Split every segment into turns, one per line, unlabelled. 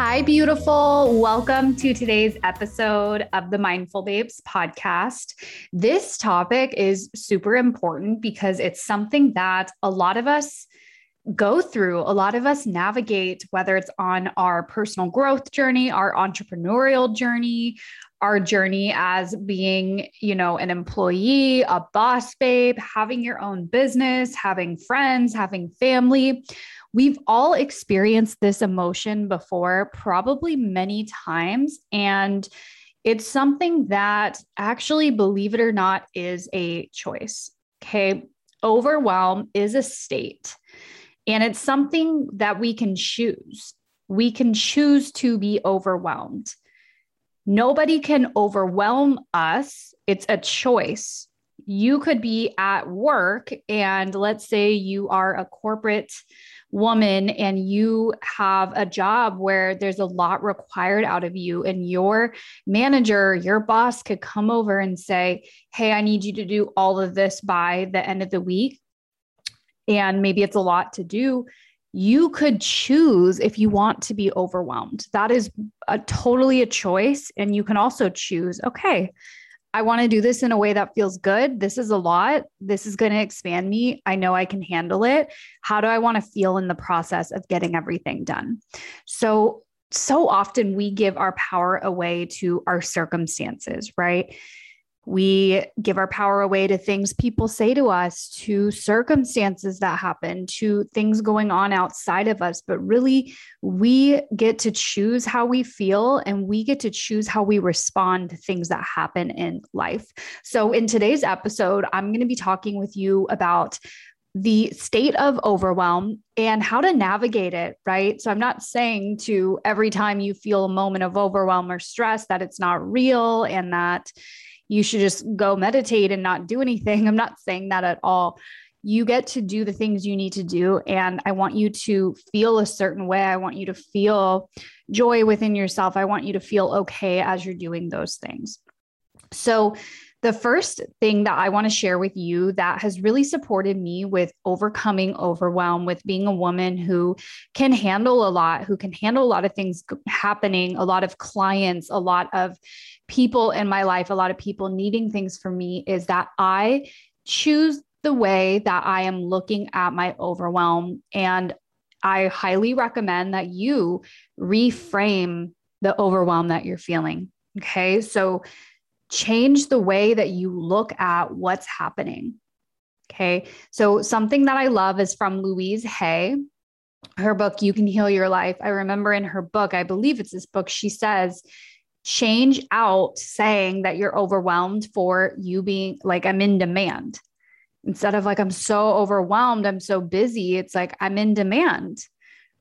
Hi, beautiful. Welcome to today's episode of the Mindful Babes podcast. This topic is super important because it's something that a lot of us go through, a lot of us navigate, whether it's on our personal growth journey, our entrepreneurial journey, our journey as being, you know, an employee, a boss babe, having your own business, having friends, having family We've all experienced this emotion before, probably many times. And it's something that actually, believe it or not, is a choice. Okay. Overwhelm is a state, and it's something that we can choose. We can choose to be overwhelmed. Nobody can overwhelm us. It's a choice. You could be at work, and let's say you are a corporate woman and you have a job where there's a lot required out of you and your manager your boss could come over and say hey i need you to do all of this by the end of the week and maybe it's a lot to do. You could choose if you want to be overwhelmed. That is a totally a choice and you can also choose okay I want to do this in a way that feels good. This is a lot. This is going to expand me. I know I can handle it. How do I want to feel in the process of getting everything done? So, so often we give our power away to our circumstances, right? We give our power away to things people say to us, to circumstances that happen, to things going on outside of us. But really, we get to choose how we feel and we get to choose how we respond to things that happen in life. So, in today's episode, I'm going to be talking with you about the state of overwhelm and how to navigate it, right? So I'm not saying to every time you feel a moment of overwhelm or stress that it's not real and that you should just go meditate and not do anything. I'm not saying that at all. You get to do the things you need to do. And I want you to feel a certain way. I want you to feel joy within yourself. I want you to feel okay as you're doing those things. So, the first thing that I want to share with you that has really supported me with overcoming overwhelm, with being a woman who can handle a lot, who can handle a lot of things happening, a lot of clients, a lot of people in my life, a lot of people needing things from me, is that I choose the way that I am looking at my overwhelm. And I highly recommend that you reframe the overwhelm that you're feeling. Okay. So, change the way that you look at what's happening. Okay. So, something that I love is from Louise Hay, her book, You Can Heal Your Life. I remember in her book, I believe it's this book, she says, change out saying that you're overwhelmed for you being like, I'm in demand. Instead of like, I'm so overwhelmed, I'm so busy, it's like, I'm in demand.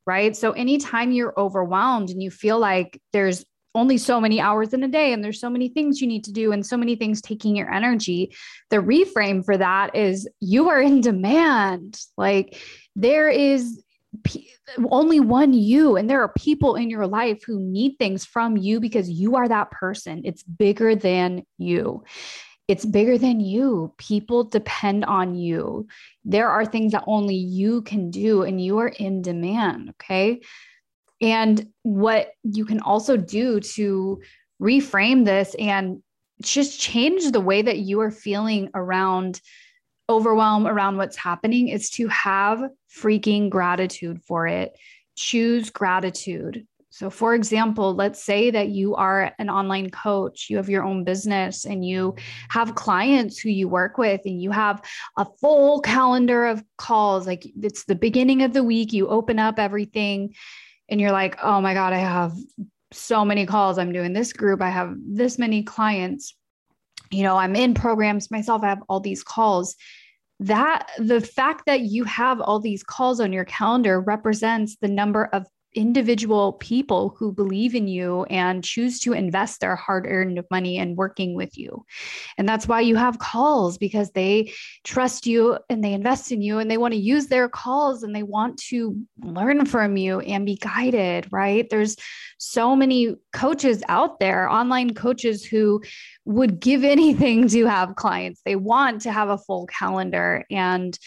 Right. So, anytime you're overwhelmed and you feel like there's only so many hours in a day and there's so many things you need to do and so many things taking your energy the reframe for that is you are in demand like there is p- only one you and there are people in your life who need things from you because you are that person it's bigger than you it's bigger than you. People depend on you. There are things that only you can do, and you are in demand. Okay. And what you can also do to reframe this and just change the way that you are feeling around overwhelm around what's happening is to have freaking gratitude for it. Choose gratitude. So, for example, let's say that you are an online coach, you have your own business, and you have clients who you work with, and you have a full calendar of calls. Like it's the beginning of the week, you open up everything and you're like, oh my God, I have so many calls. I'm doing this group. I have this many clients. You know, I'm in programs myself. I have all these calls. That the fact that you have all these calls on your calendar represents the number of
individual people who believe in you and choose to invest their hard earned money in working with you. And that's why you have calls because they trust you and they invest in you and they want to use their calls and they want to learn from you and be guided, right? There's so many coaches out there, online coaches who would give anything to have clients. They want to have a full calendar and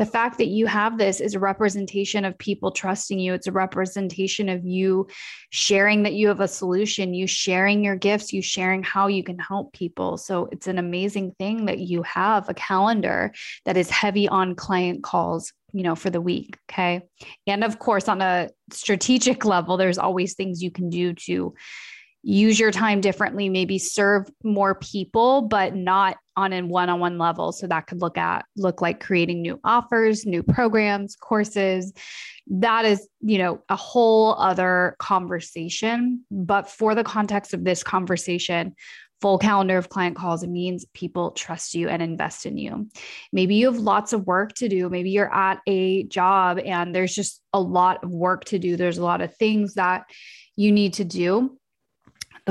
the fact that you have this is a representation of people trusting you. It's a representation of you sharing that you have a solution, you sharing your gifts, you sharing how you can help people. So it's an amazing thing that you have a calendar that is heavy on client calls you know for the week okay and of course on a strategic level there's always things you can do to use your time differently, maybe serve more people, but not on a one-on-one level. So that could look at look like creating new offers, new programs, courses. That is, you know, a whole other conversation. But for the context of this conversation, full calendar of client calls, it means people trust you and invest in you. Maybe you have lots of work to do. Maybe you're at a job and there's just a lot of work to do. There's a lot of things that you need to do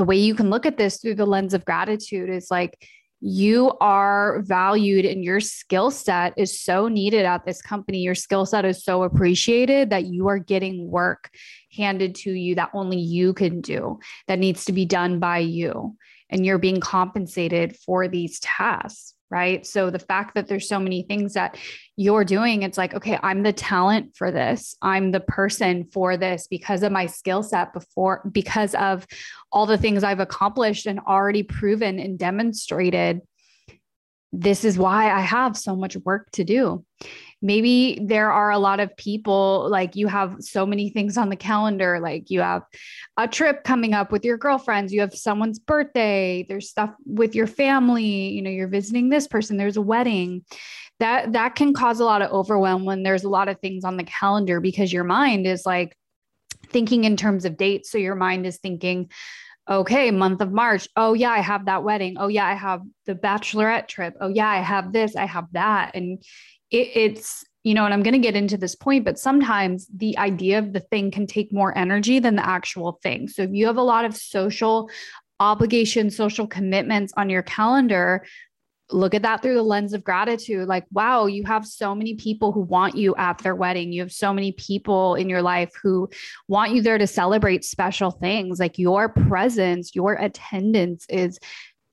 the way you can look at this through the lens of gratitude is like you are valued and your skill set is so needed at this company. Your skill set is so appreciated that you are getting work handed to you that only you can do, that needs to be done by you. And you're being compensated for these tasks right? So the fact that there's so many things that you're doing, it's like, okay, I'm the talent for this. I'm the person for this because of my skill set before, because of all the things I've accomplished and already proven and demonstrated. This is why I have so much work to do maybe there are a lot of people like you have so many things on the calendar like you have a trip coming up with your girlfriends you have someone's birthday there's stuff with your family you know you're visiting this person there's a wedding that that can cause a lot of overwhelm when there's a lot of things on the calendar because your mind is like thinking in terms of dates so your mind is thinking okay, month of March. Oh, yeah, I have that wedding. Oh, yeah, I have the bachelorette trip. Oh, yeah, I have this, I have that. And it, it's you know and i'm going to get into this point but sometimes the idea of the thing can take more energy than the actual thing. So if you have a lot of social obligations social commitments on your calendar look at that through the lens of gratitude. Like wow you have so many people who want you at their wedding. You have so many people in your life who want you there to celebrate special things. Like your presence your attendance is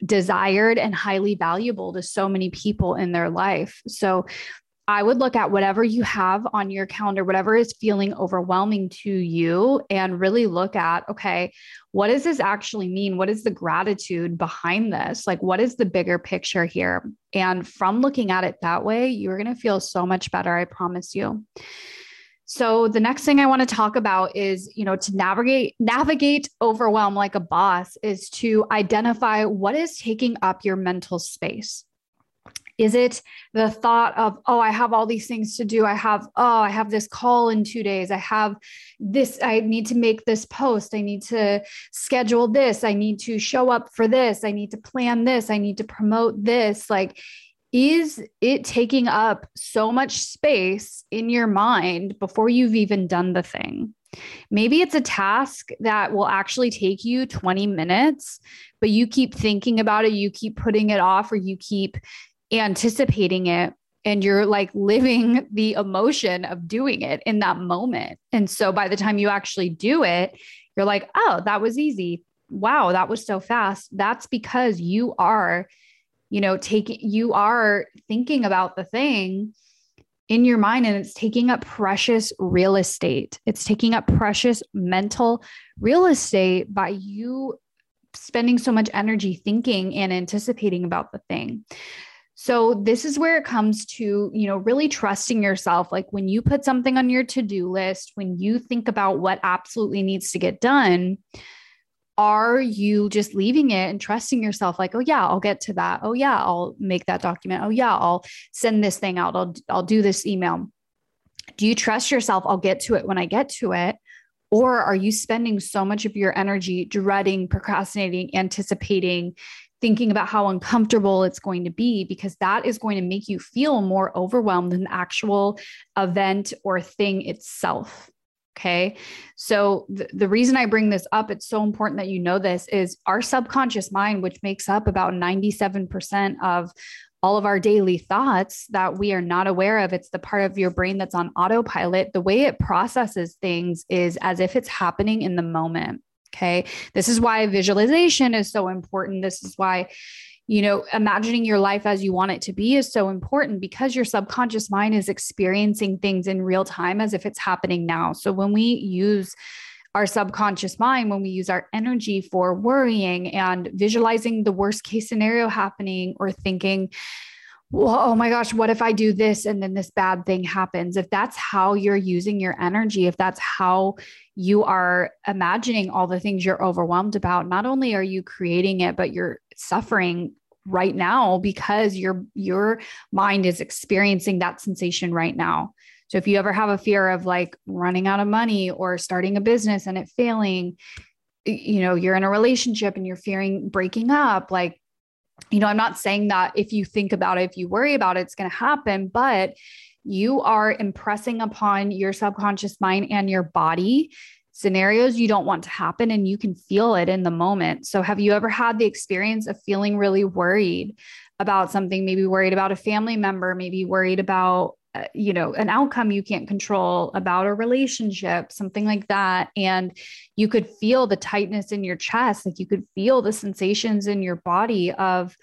desired and highly valuable to so many people in their life. So I would look at whatever you have on your calendar, whatever is feeling overwhelming to you, and really look at okay, what does this actually mean? What is the gratitude behind this? Like, what is the bigger picture here? And from looking at it that way, you're going to feel so much better. I promise you. So the next thing I want to talk about is, you know, to navigate navigate overwhelm like a boss is to identify what is taking up your mental space. Is it the thought of, oh, I have all these things to do? I have, oh, I have this call in two days. I have this, I need to make this post. I need to schedule this. I need to show up for this. I need to plan this. I need to promote this. Like, is it taking up so much space in your mind before you've even done the thing? Maybe it's a task that will actually take you 20 minutes, but you keep thinking about it, you keep putting it off, or you keep anticipating it and you're like living the emotion of doing it in that moment. And so by the time you actually do it, you're like, oh, that was easy. Wow, that was so fast. That's because you are, you know, taking, you are thinking about the thing in your mind and it's taking up precious real estate. It's taking up precious mental real estate by you spending so much energy thinking and anticipating about the thing. So this is where it comes to, you know, really trusting yourself. Like when you put something on your to-do list, when you think about what absolutely needs to get done, are you just leaving it and trusting yourself like, "Oh yeah, I'll get to that. Oh yeah, I'll make that document. Oh yeah, I'll send this thing out. I'll I'll do this email." Do you trust yourself? I'll get to it when I get to it. Or are you spending so much of your energy dreading, procrastinating, anticipating, thinking about how uncomfortable it's going to be because that is going to make you feel more overwhelmed than the actual event or thing itself. Okay. So th- the reason I bring this up, it's so important that you know this is our subconscious mind, which makes up about 97% of all of our daily thoughts that we are not aware of. It's the part of your brain that's on autopilot. The way it processes things is as if it's happening in the moment. Okay. This is why visualization is so important. This is why you know, imagining your life as you want it to be is so important because your subconscious mind is experiencing things in real time as if it's happening now. So when we use our subconscious mind, when we use our energy for worrying and visualizing the worst case scenario happening or thinking, well, oh my gosh, what if I do this and then this bad thing happens? If that's how you're using your energy, if that's how you are imagining all the things you're overwhelmed about, not only are you creating it, but you're suffering right now because your your mind is experiencing that sensation right now. So if you ever have a fear of like running out of money or starting a business and it failing, you know, you're in a relationship and you're fearing breaking up, like you know, I'm not saying that if you think about it, if you worry about it, it's going to happen, but you are impressing upon your subconscious mind and your body scenarios you don't want to happen and you can feel it in the moment. So, have you ever had the experience of feeling really worried about something, maybe worried about a family member, maybe worried about Uh, you know an outcome you can't control about a relationship something like that. And you could feel the tightness in your chest like you could feel the sensations in your body of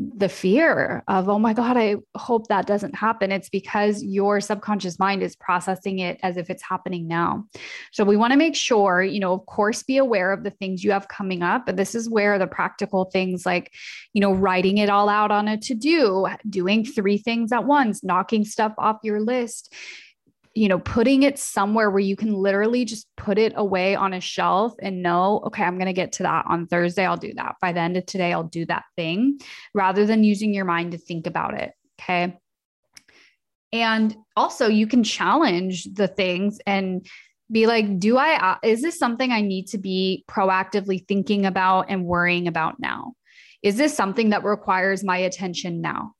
the fear of, oh my God, I hope that doesn't happen. It's because your subconscious mind is processing it as if it's happening now. So we want to make sure, you know, of course, be aware of the things you have coming up. But this is where the practical things like, you know, writing it all out on a to do, doing three things at once, knocking stuff off your list, you know, putting it somewhere where you can literally just put it away on a shelf and know, okay, I'm going to get to that on Thursday. I'll do that. By the end of today, I'll do that thing rather than using your mind to think about it. Okay. And also, you can challenge the things and be like, do I, uh, is this something I need to be proactively thinking about and worrying about now? Is this something that requires my attention now?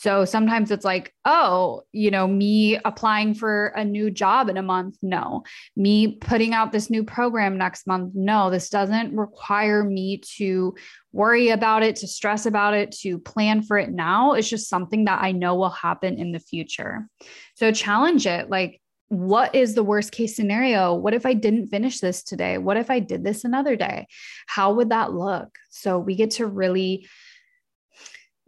So sometimes it's like, oh, you know, me applying for a new job in a month. No. Me putting out this new program next month. No, this doesn't require me to worry about it, to stress about it, to plan for it now. It's just something that I know will happen in the future. So challenge it. Like, what is the worst case scenario? What if I didn't finish this today? What if I did this another day? How would that look? So we get to really,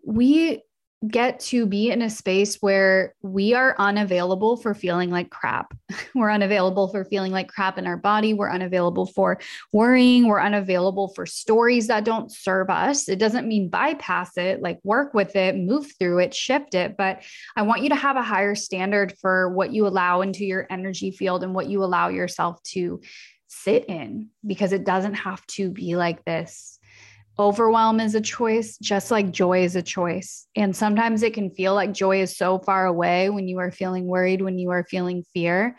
we get to be in a space where we are unavailable for feeling like crap. We're unavailable for feeling like crap in our body. We're unavailable for worrying. We're unavailable for stories that don't serve us. It doesn't mean bypass it, like work with it, move through it, shift it. But I want you to have a higher standard for what you allow into your energy field and what you allow yourself to sit in because it doesn't have to be like this overwhelm is a choice, just like joy is a choice. And sometimes it can feel like joy is so far away when you are feeling worried, when you are feeling fear.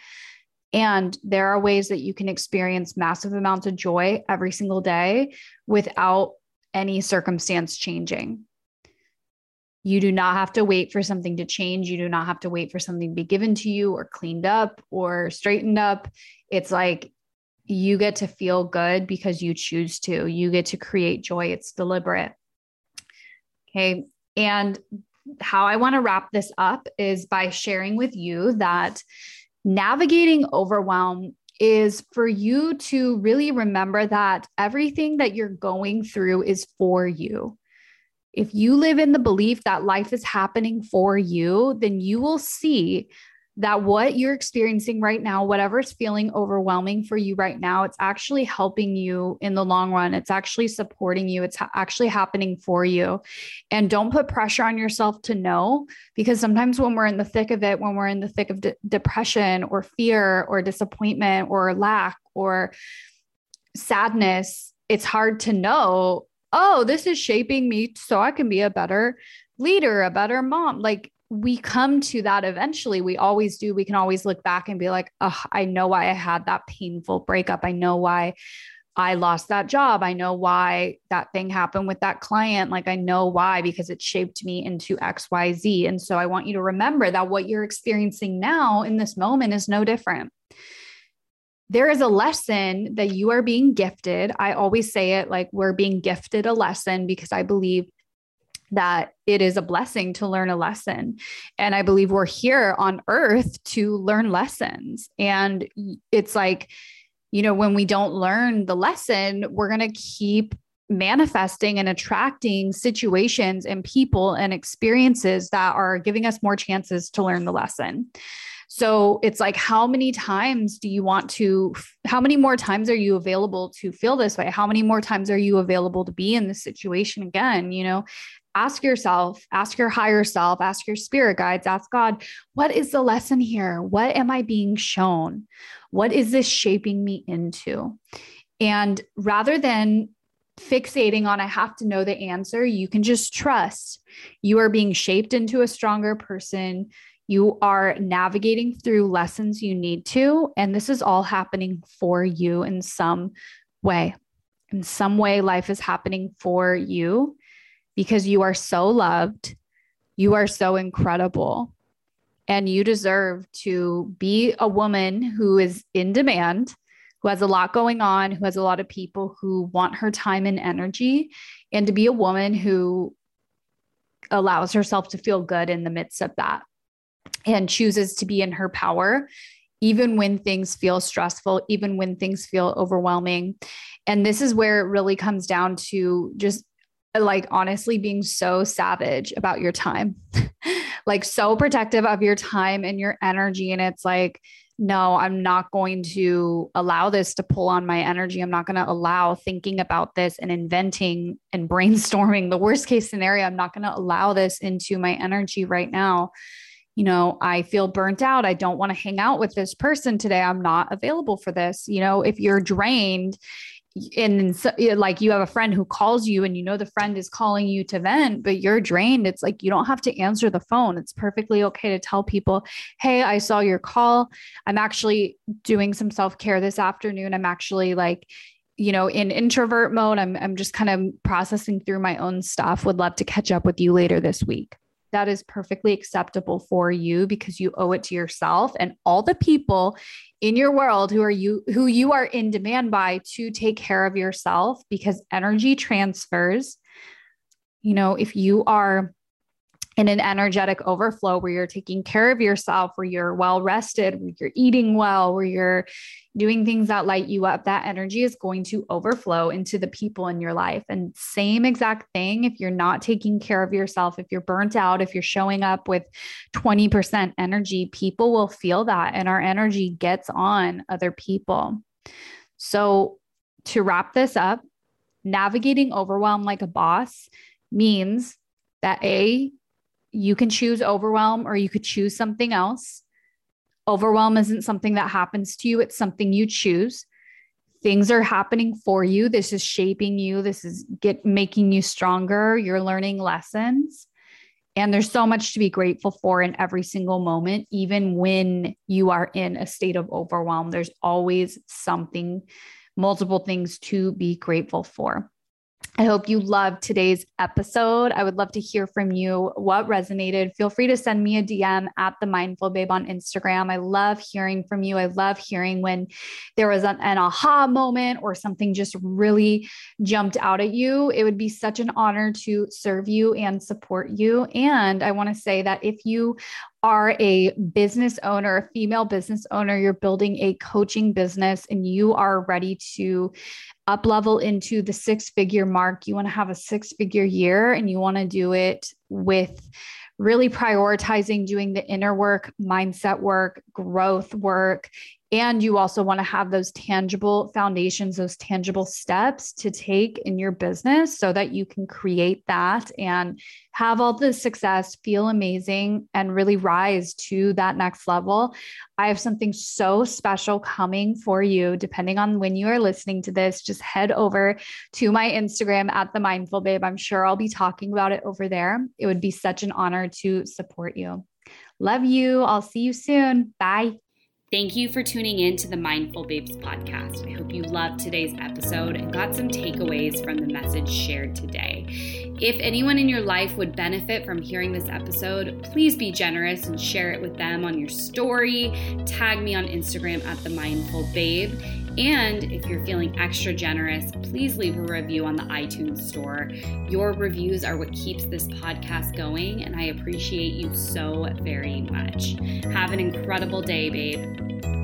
And there are ways that you can experience massive amounts of joy every single day without any circumstance changing. You do not have to wait for something to change. You do not have to wait for something to be given to you or cleaned up or straightened up. It's like you get to feel good because you choose to. You get to create joy. It's deliberate. Okay. And how I want to wrap this up is by sharing with you that navigating overwhelm is for you to really remember that everything that you're going through is for you. If you live in the belief that life is happening for you, then you will see that what you're experiencing right now, whatever's feeling overwhelming for you right now, it's actually helping you in the long run. It's actually supporting you. It's ha- actually happening for you. And don't put pressure on yourself to know, because sometimes when we're in the thick of it, when we're in the thick of de- depression or fear or disappointment or lack or sadness, it's hard to know, oh, this is shaping me so I can be a better leader, a better mom. Like we come to that eventually. We always do. We can always look back and be like, oh, I know why I had that painful breakup. I know why I lost that job. I know why that thing happened with that client. Like, I know why because it shaped me into XYZ. And so I want you to remember that what you're experiencing now in this moment is no different. there is a lesson that you are being gifted. I always say it like we're being gifted a lesson because I believe that it is a blessing to learn a lesson. And I believe we're here on earth to learn lessons. And it's like, you know, when we don't learn the lesson, we're going to keep manifesting and attracting situations and people and experiences that are giving us more chances to learn the lesson. So it's like, how many times do you want to, how many more times are you available to feel this way? How many more times are you available to be in this situation again? You know, ask yourself, ask your higher self, ask your spirit guides, ask God, what is the lesson here? What am I being shown? What is this shaping me into? And rather than fixating on, I have to know the answer, you can just trust you are being shaped into a stronger person you are navigating through lessons you need to. And this is all happening for you in some way. In some way, life is happening for you because you are so loved. You are so incredible. And you deserve to be a woman who is in demand, who has a lot going on, who has a lot of people who want her time and energy, and to be a woman who allows herself to feel good in the midst of that and chooses to be in her power, even when things feel stressful, even when things feel overwhelming. And this is where it really comes down to just like honestly being so savage about your time, like so protective of your time and your energy. And it's like, no, I'm not going to allow this to pull on my energy. I'm not going to allow thinking about this and inventing and brainstorming the worst case scenario. I'm not going to allow this into my energy right now you know, I feel burnt out. I don't want to hang out with this person today. I'm not available for this. You know, if you're drained and so, like you have a friend who calls you and you know the friend is calling you to vent, but you're drained, it's like you don't have to answer the phone. It's perfectly okay to tell people, Hey, I saw your call. I'm actually doing some self care this afternoon. I'm actually like, you know, in introvert mode. I'm, I'm just kind of processing through my own stuff. Would love to catch up with you later this week that is perfectly acceptable for you because you owe it to yourself and all the people in your world who are you who you are in demand by to take care of yourself because energy transfers. You know if you are in an energetic overflow where you're taking care of yourself, where you're well rested, where you're eating well, where you're doing things that light you up, that energy is going to overflow into the people in your life. And same exact thing if you're not taking care of yourself, if you're burnt out, if you're showing up with 20% energy, people will feel that and our energy gets on other people. So, to wrap this up, navigating overwhelm like a boss means that A, you can choose overwhelm or you could choose something else. Overwhelm isn't something that happens to you, it's something you choose. Things are happening for you. This is shaping you. This is get making you stronger. You're learning lessons. And there's so much to be grateful for in every single moment, even when you are in a state of overwhelm. There's always something, multiple things to be grateful for. I hope you loved today's episode. I would love to hear from you what resonated. Feel free to send me a DM at the Mindful Babe on Instagram. I love hearing from you. I love hearing when there was an, an aha moment or something just really jumped out at you. It would be such an honor to serve you and support you. And I want to say that if you are a business owner, a female business owner, you're building a coaching business and you are ready to up level into the six figure mark, you want to have a six figure year and you want to do it with really prioritizing doing the inner work, mindset work, growth work, and you also want to have those tangible foundations, those tangible steps to take in your business so that you can create that and have all the success, feel amazing, and really rise to that next level. I have something so special coming for you. Depending on when you are listening to this, just head over to my Instagram at the Mindful Babe. I'm sure I'll be talking about it over there. It would be such an honor to support you. Love you. I'll see you soon. Bye.
Thank you for tuning in to the Mindful Babes podcast. I hope you loved today's episode and got some takeaways from the message shared today. If anyone in your life would benefit from hearing this episode, please be generous and share it with them on your story. Tag me on Instagram at the Mindful Babe. And if you're feeling extra generous, please leave a review on the iTunes store. Your reviews are what keeps this podcast going, and I appreciate you so very much. Have an incredible day, babe.